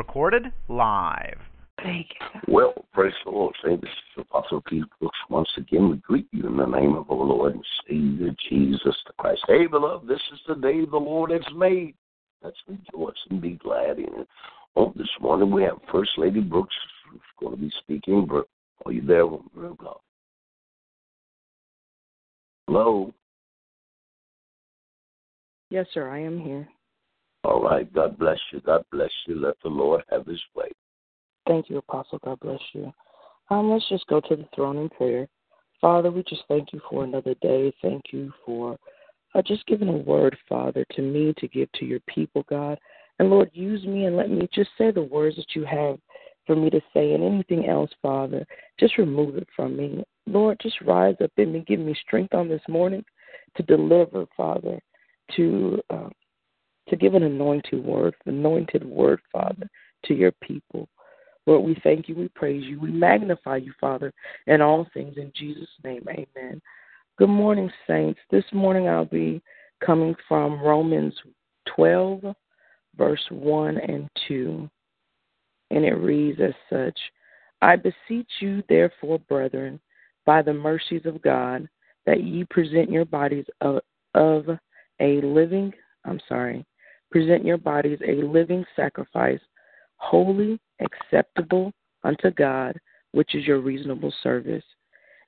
Recorded live. Thank you. Well, praise the Lord. Say this is Apostle Peter Brooks. Once again, we greet you in the name of our Lord and Savior Jesus the Christ. Hey, beloved, this is the day the Lord has made. Let's rejoice and be glad in it. On this morning, we have First Lady Brooks who's going to be speaking. Brooke, are you there, woman of God? Hello. Yes, sir, I am here. All right. God bless you. God bless you. Let the Lord have his way. Thank you, Apostle. God bless you. Um, let's just go to the throne in prayer. Father, we just thank you for another day. Thank you for uh, just giving a word, Father, to me to give to your people, God. And Lord, use me and let me just say the words that you have for me to say, and anything else, Father, just remove it from me. Lord, just rise up in me, give me strength on this morning to deliver, Father, to uh, to give an anointed word, anointed word, Father, to your people. Lord, we thank you, we praise you, we magnify you, Father, in all things. In Jesus' name, amen. Good morning, saints. This morning I'll be coming from Romans 12, verse 1 and 2. And it reads as such I beseech you, therefore, brethren, by the mercies of God, that ye present your bodies of, of a living, I'm sorry, present your bodies a living sacrifice, holy, acceptable unto God, which is your reasonable service.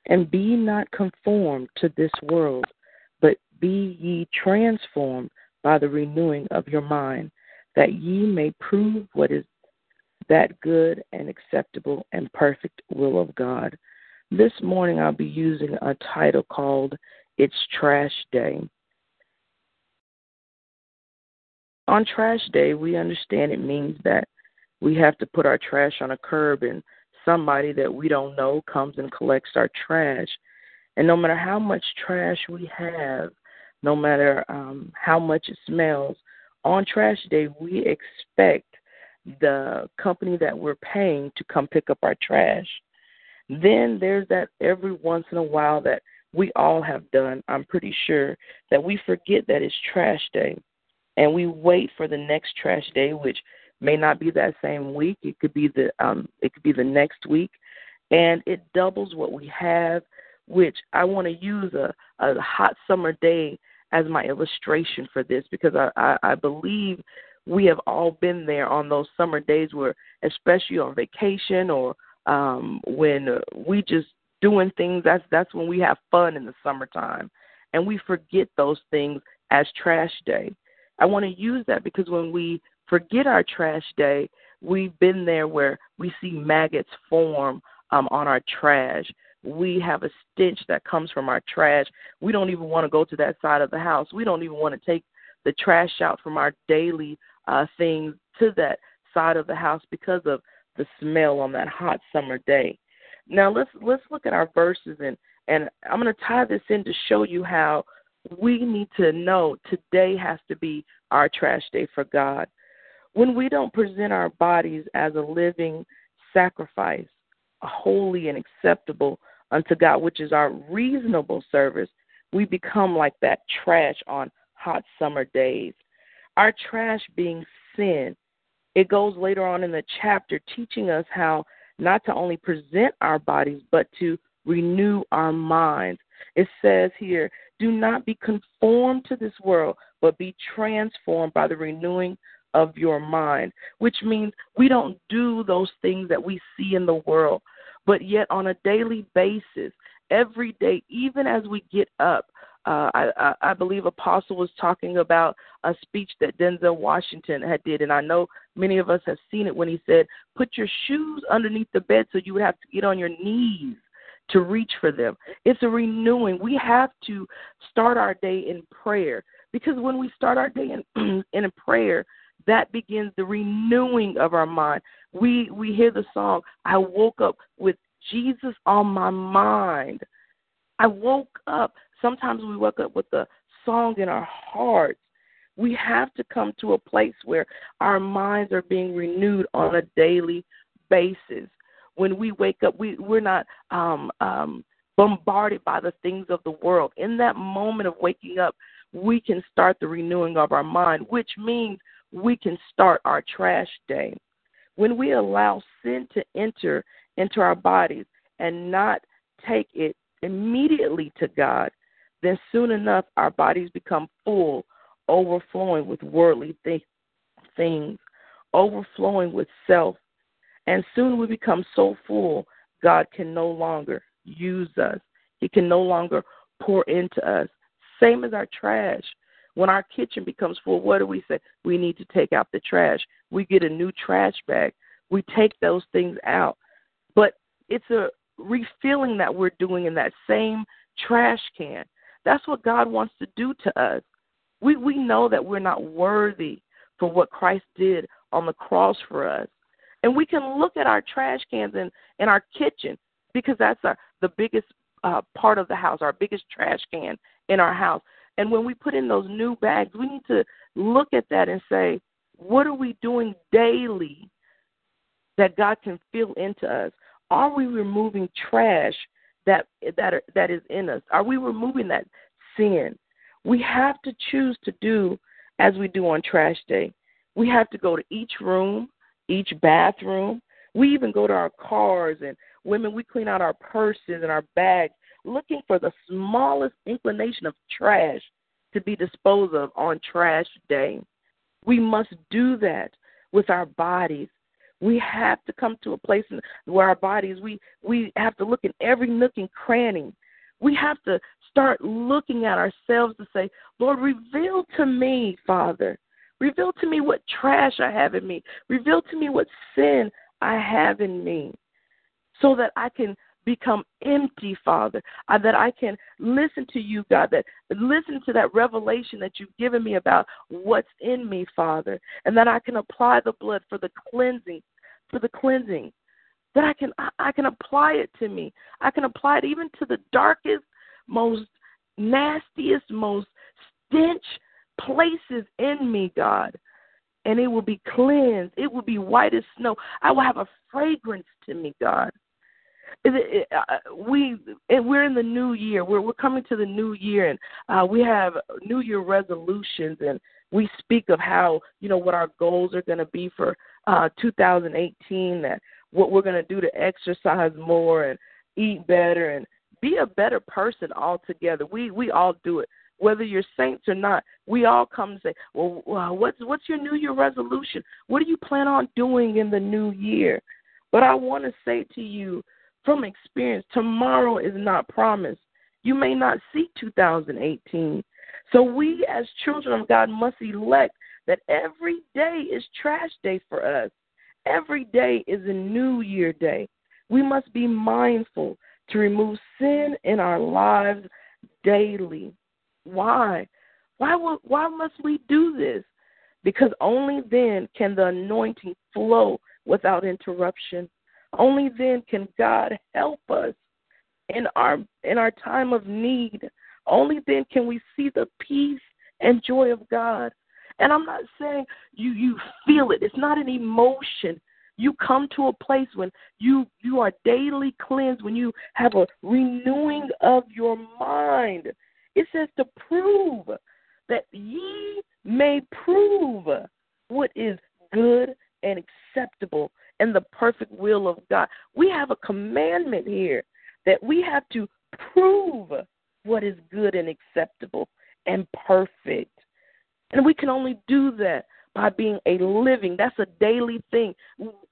And be not conformed to this world, but be ye transformed by the renewing of your mind, that ye may prove what is that good and acceptable and perfect will of God. This morning I'll be using a title called It's Trash Day. On Trash Day, we understand it means that we have to put our trash on a curb and somebody that we don't know comes and collects our trash. And no matter how much trash we have, no matter um, how much it smells, on Trash Day, we expect the company that we're paying to come pick up our trash. Then there's that every once in a while that we all have done, I'm pretty sure, that we forget that it's trash day. And we wait for the next trash day, which may not be that same week. It could be the um it could be the next week. And it doubles what we have, which I want to use a, a hot summer day as my illustration for this because I, I, I believe we have all been there on those summer days where especially on vacation or um when we just doing things that's that's when we have fun in the summertime and we forget those things as trash day i want to use that because when we forget our trash day we've been there where we see maggots form um on our trash. We have a stench that comes from our trash. We don't even want to go to that side of the house. We don't even want to take the trash out from our daily uh things to that side of the house because of the smell on that hot summer day. Now let's let's look at our verses and and I'm going to tie this in to show you how we need to know today has to be our trash day for God. When we don't present our bodies as a living sacrifice, holy and acceptable unto God, which is our reasonable service, we become like that trash on hot summer days. Our trash being sin. It goes later on in the chapter teaching us how not to only present our bodies, but to renew our minds. It says here, do not be conformed to this world, but be transformed by the renewing of your mind, which means we don't do those things that we see in the world, but yet on a daily basis, every day, even as we get up, uh, I, I, believe Apostle was talking about a speech that Denzel Washington had did, and I know many of us have seen it when he said, "Put your shoes underneath the bed so you would have to get on your knees to reach for them. It's a renewing. We have to start our day in prayer because when we start our day in in prayer, that begins the renewing of our mind. We we hear the song, I woke up with Jesus on my mind. I woke up. Sometimes we wake up with the song in our hearts. We have to come to a place where our minds are being renewed on a daily basis. When we wake up, we, we're not um, um, bombarded by the things of the world. In that moment of waking up, we can start the renewing of our mind, which means we can start our trash day. When we allow sin to enter into our bodies and not take it immediately to God, then soon enough our bodies become full, overflowing with worldly th- things, overflowing with self. And soon we become so full, God can no longer use us. He can no longer pour into us. Same as our trash. When our kitchen becomes full, what do we say? We need to take out the trash. We get a new trash bag. We take those things out. But it's a refilling that we're doing in that same trash can. That's what God wants to do to us. We we know that we're not worthy for what Christ did on the cross for us. And we can look at our trash cans in, in our kitchen because that's our, the biggest uh, part of the house, our biggest trash can in our house. And when we put in those new bags, we need to look at that and say, what are we doing daily that God can fill into us? Are we removing trash that that are, that is in us? Are we removing that sin? We have to choose to do as we do on trash day. We have to go to each room, each bathroom. We even go to our cars and women we clean out our purses and our bags looking for the smallest inclination of trash to be disposed of on trash day. We must do that with our bodies. We have to come to a place where our bodies, we, we have to look in every nook and cranny. We have to start looking at ourselves to say, Lord, reveal to me, Father. Reveal to me what trash I have in me. Reveal to me what sin I have in me so that I can become empty, Father, uh, that I can listen to you, God, that listen to that revelation that you've given me about what's in me, Father, and that I can apply the blood for the cleansing, for the cleansing. That I can I can apply it to me. I can apply it even to the darkest, most nastiest, most stench places in me, God. And it will be cleansed. It will be white as snow. I will have a fragrance to me, God uh, we we're in the new year. We're we're coming to the new year, and uh, we have New Year resolutions, and we speak of how you know what our goals are going to be for uh, 2018. That what we're going to do to exercise more and eat better and be a better person altogether. We we all do it, whether you're saints or not. We all come and say, "Well, what's what's your New Year resolution? What do you plan on doing in the new year?" But I want to say to you from experience, tomorrow is not promised. You may not see 2018. So we, as children of God, must elect that every day is trash day for us. Every day is a new year day. We must be mindful to remove sin in our lives daily. Why? Why, will, why must we do this? Because only then can the anointing flow without interruption. Only then can God help us in our in our time of need. Only then can we see the peace and joy of God. And I'm not saying you you feel it. It's not an emotion. You come to a place when you you are daily cleansed, when you have a renewing of your mind. It says to prove that ye may prove what is good and acceptable and the perfect will of God. We have a commandment here that we have to prove what is good and acceptable and perfect. And we can only do that by being a living, that's a daily thing,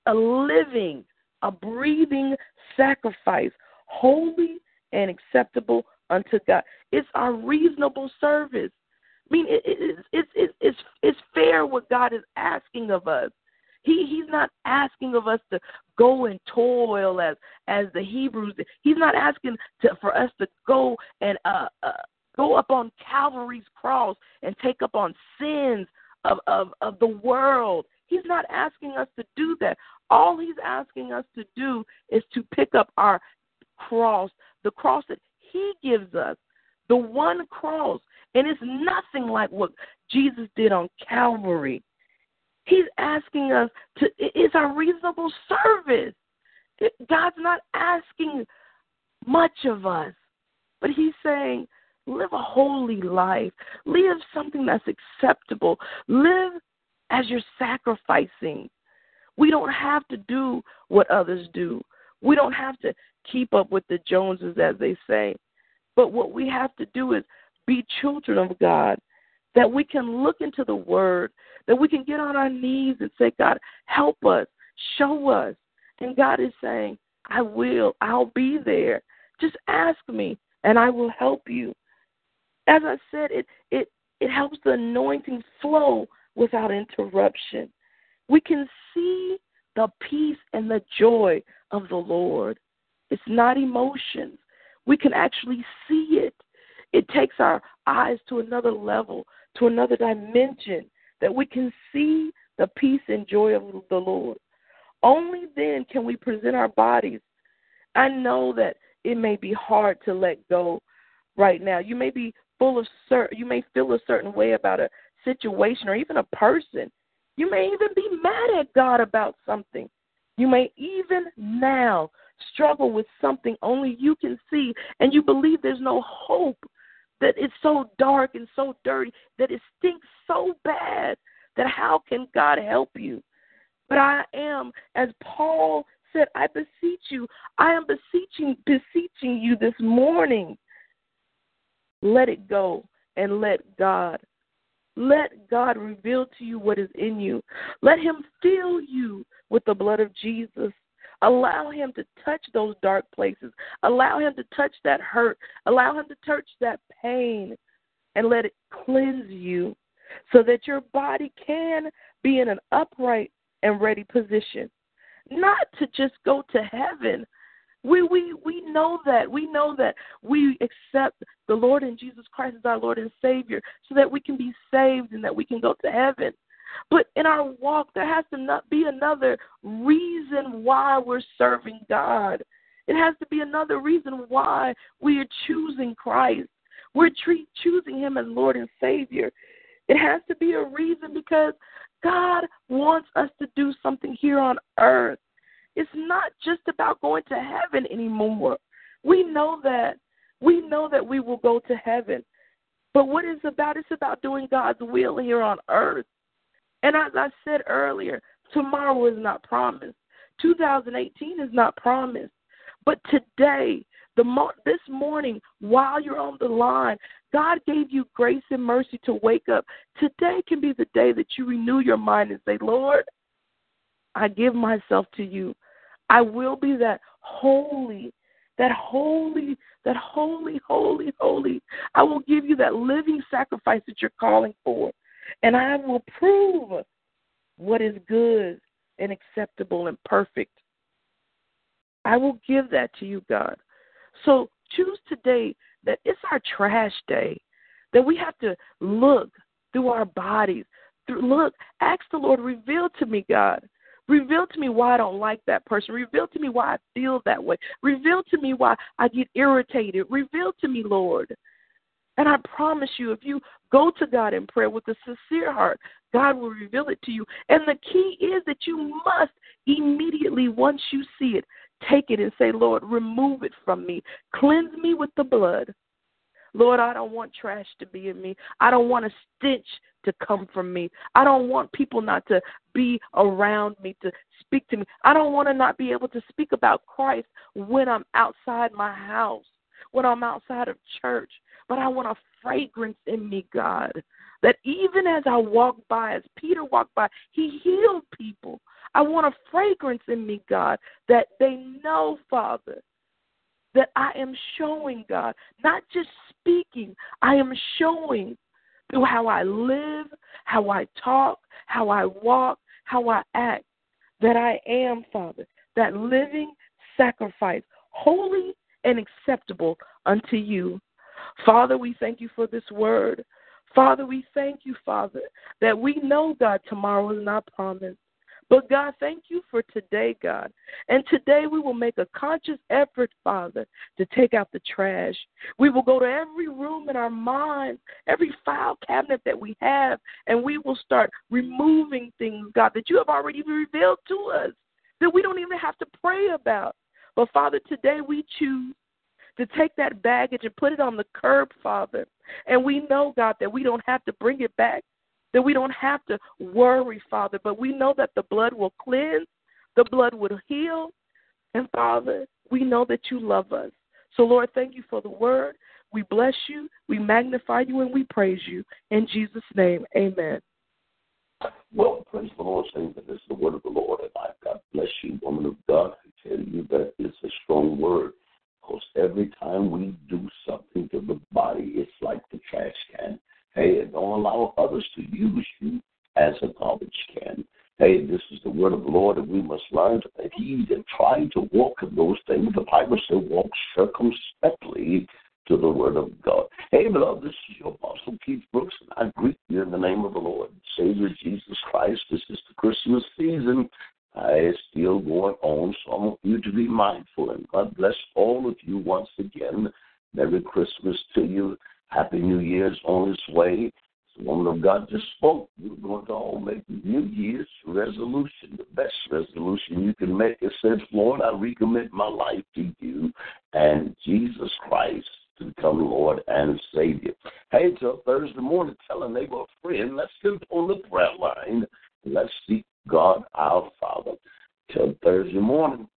a living, a breathing sacrifice, holy and acceptable unto God. It's our reasonable service. I mean, it, it, it's, it's, it's, it's fair what God is asking of us. He he's not asking of us to go and toil as as the Hebrews. He's not asking to, for us to go and uh, uh, go up on Calvary's cross and take up on sins of, of of the world. He's not asking us to do that. All he's asking us to do is to pick up our cross, the cross that he gives us, the one cross. And it's nothing like what Jesus did on Calvary. He's asking us to, it's a reasonable service. God's not asking much of us, but He's saying, live a holy life, live something that's acceptable, live as you're sacrificing. We don't have to do what others do. We don't have to keep up with the Joneses, as they say. But what we have to do is be children of God, that we can look into the Word, that we can get on our knees and say, God, help us, show us. And God is saying, I will, I'll be there. Just ask me, and I will help you. As I said, it it it helps the anointing flow without interruption. We can see the peace and the joy of the Lord. It's not emotions. We can actually see it. It takes our eyes to another level, to another dimension, that we can see the peace and joy of the Lord. Only then can we present our bodies. I know that it may be hard to let go right now. You may be full of certain, you may feel a certain way about a situation or even a person. You may even be mad at God about something. You may even now struggle with something only you can see, and you believe there's no hope, that it's so dark and so dirty, that it stinks so bad, that how can God help you? But I am, as Paul said, I beseech you, I am beseeching beseeching you this morning. Let it go and let God let God reveal to you what is in you. Let Him fill you with the blood of Jesus. Allow Him to touch those dark places. Allow Him to touch that hurt. Allow Him to touch that pain and let it cleanse you so that your body can be in an upright and ready position. Not to just go to heaven, we we we know that. We know that we accept the Lord and Jesus Christ as our Lord and Savior so that we can be saved and that we can go to heaven. But in our walk there has to not be another reason why we're serving God. It has to be another reason why we are choosing Christ. We're tre- choosing him as Lord and Savior. It has to be a reason because God wants us to do something here on earth. It's not just about going to heaven anymore. We know that. We know that we will go to heaven. But what it's about, it's about doing God's will here on earth. And as I said earlier, tomorrow is not promised. 2018 is not promised. But today, the mo- this morning, while you're on the line, God gave you grace and mercy to wake up. Today can be the day that you renew your mind and say, Lord, I give myself to you. I will be that holy, that holy, that holy, holy, holy. I will give you that living sacrifice that you're calling for. And I will prove what is good and acceptable and perfect. I will give that to you, God. So choose today that it's our trash day, that we have to look through our bodies. Through, look, ask the Lord, reveal to me, God. Reveal to me why I don't like that person. Reveal to me why I feel that way. Reveal to me why I get irritated. Reveal to me, Lord. And I promise you, if you go to God in prayer with a sincere heart, God will reveal it to you. And the key is that you must immediately, once you see it, take it and say, Lord, remove it from me. Cleanse me with the blood. Lord, I don't want trash to be in me. I don't want a stench to come from me. I don't want people not to be around me to speak to me. I don't want to not be able to speak about Christ when I'm outside my house, when I'm outside of church. But I want a fragrance in me, God, that even as I walk by, as Peter walked by, he healed people. I want a fragrance in me, God, that they know, Father, that I am showing, God, not just speaking, I am showing through how I live, how I talk, how I walk, how I act, that I am, Father, that living sacrifice, holy and acceptable unto you. Father, we thank you for this word. Father, we thank you, Father, that we know, God, tomorrow is not promised. But God, thank you for today, God. And today we will make a conscious effort, Father, to take out the trash. We will go to every room in our minds, every file cabinet that we have, and we will start removing things, God, that you have already revealed to us that we don't even have to pray about. But Father, today we choose to take that baggage and put it on the curb, Father. And we know, God, that we don't have to bring it back that we don't have to worry, Father, but we know that the blood will cleanse, the blood will heal. And Father, we know that you love us. So, Lord, thank you for the word. We bless you, we magnify you, and we praise you. In Jesus' name, amen. Well, praise the Lord, saying that it's the word of the Lord, and I God bless you, woman of God. I tell you that it's a strong word. Because every time we do something to the body, it's like the trash can. Hey, don't allow others to use you as a garbage can. Hey, this is the word of the Lord, and we must learn to heed and try to walk in those things. The Bible says, walk circumspectly to the word of God. Hey, beloved, this is your Apostle Keith Brooks, and I greet you in the name of the Lord, Savior Jesus Christ. This is the Christmas season. Uh, it's still going on, so I want you to be mindful. And God bless all of you once again. Merry Christmas to you. Happy New Year's on its way. The woman of God just spoke. We're going to all make New Year's resolution, the best resolution you can make. It says, Lord, I recommit my life to you and Jesus Christ to become Lord and Savior. Hey, till Thursday morning, tell a neighbor, a friend, let's get on the prayer line. Let's seek God our Father. Till Thursday morning,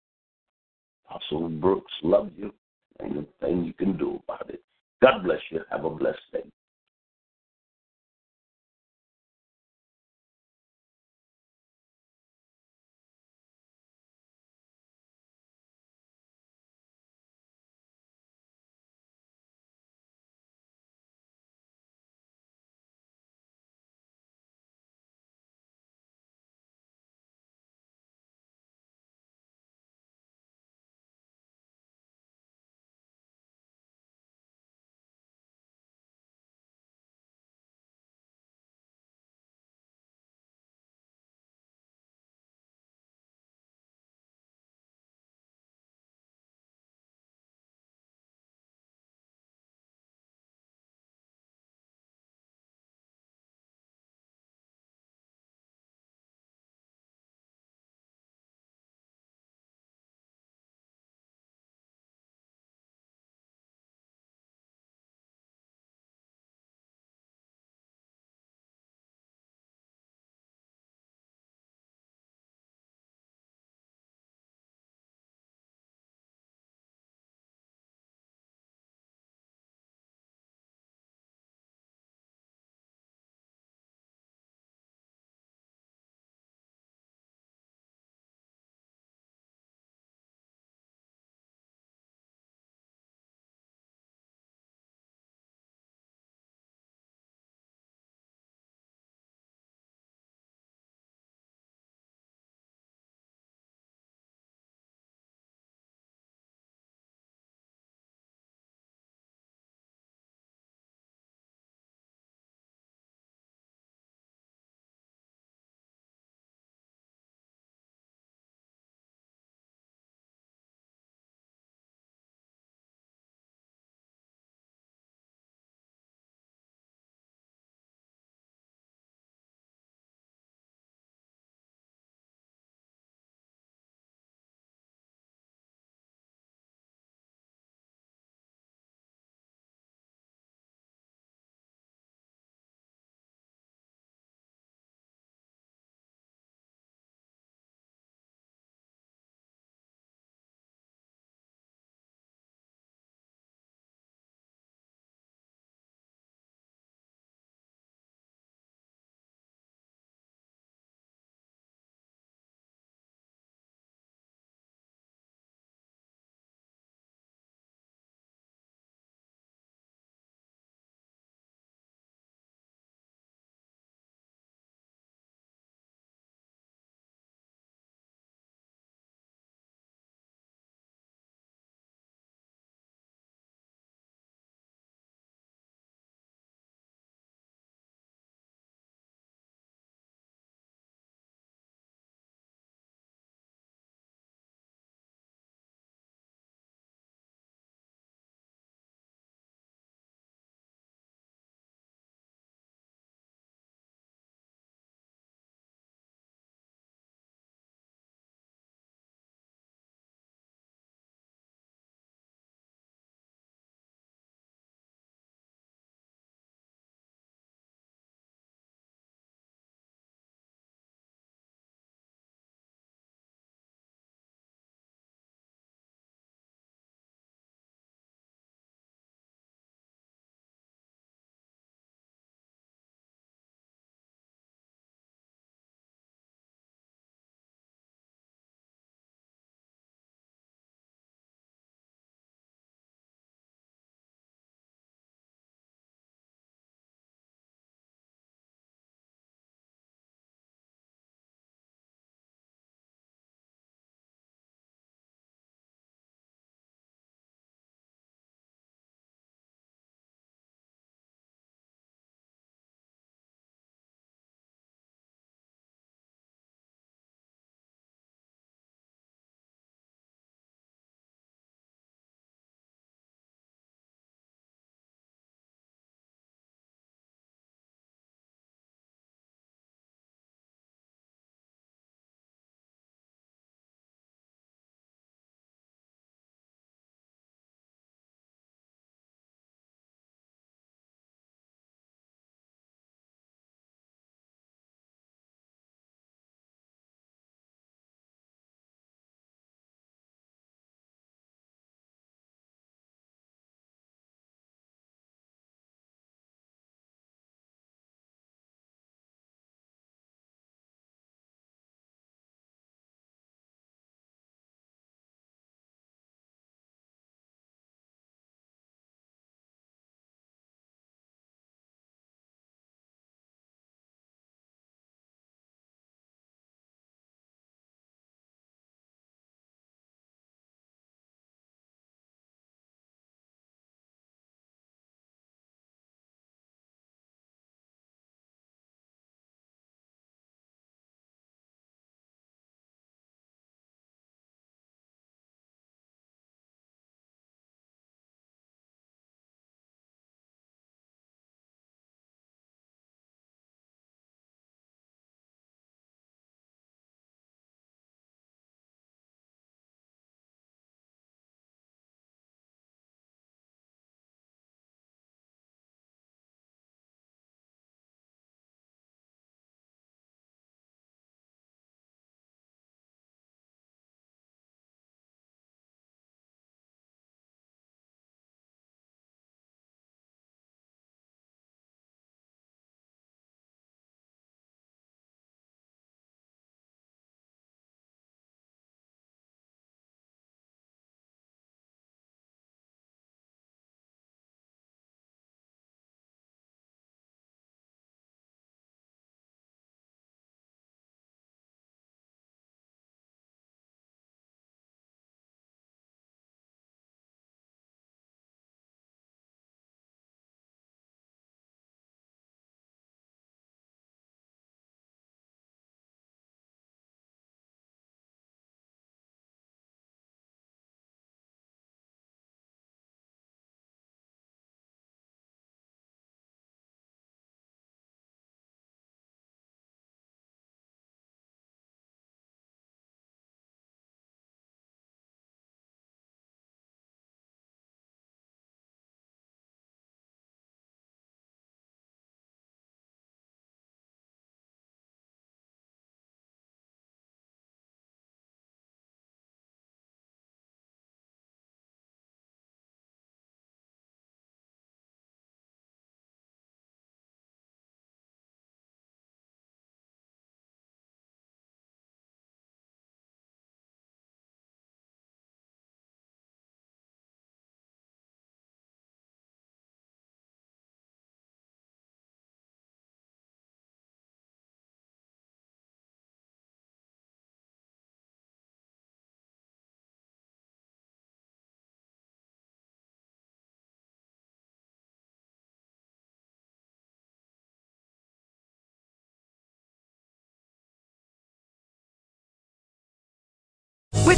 Apostle Brooks, love you.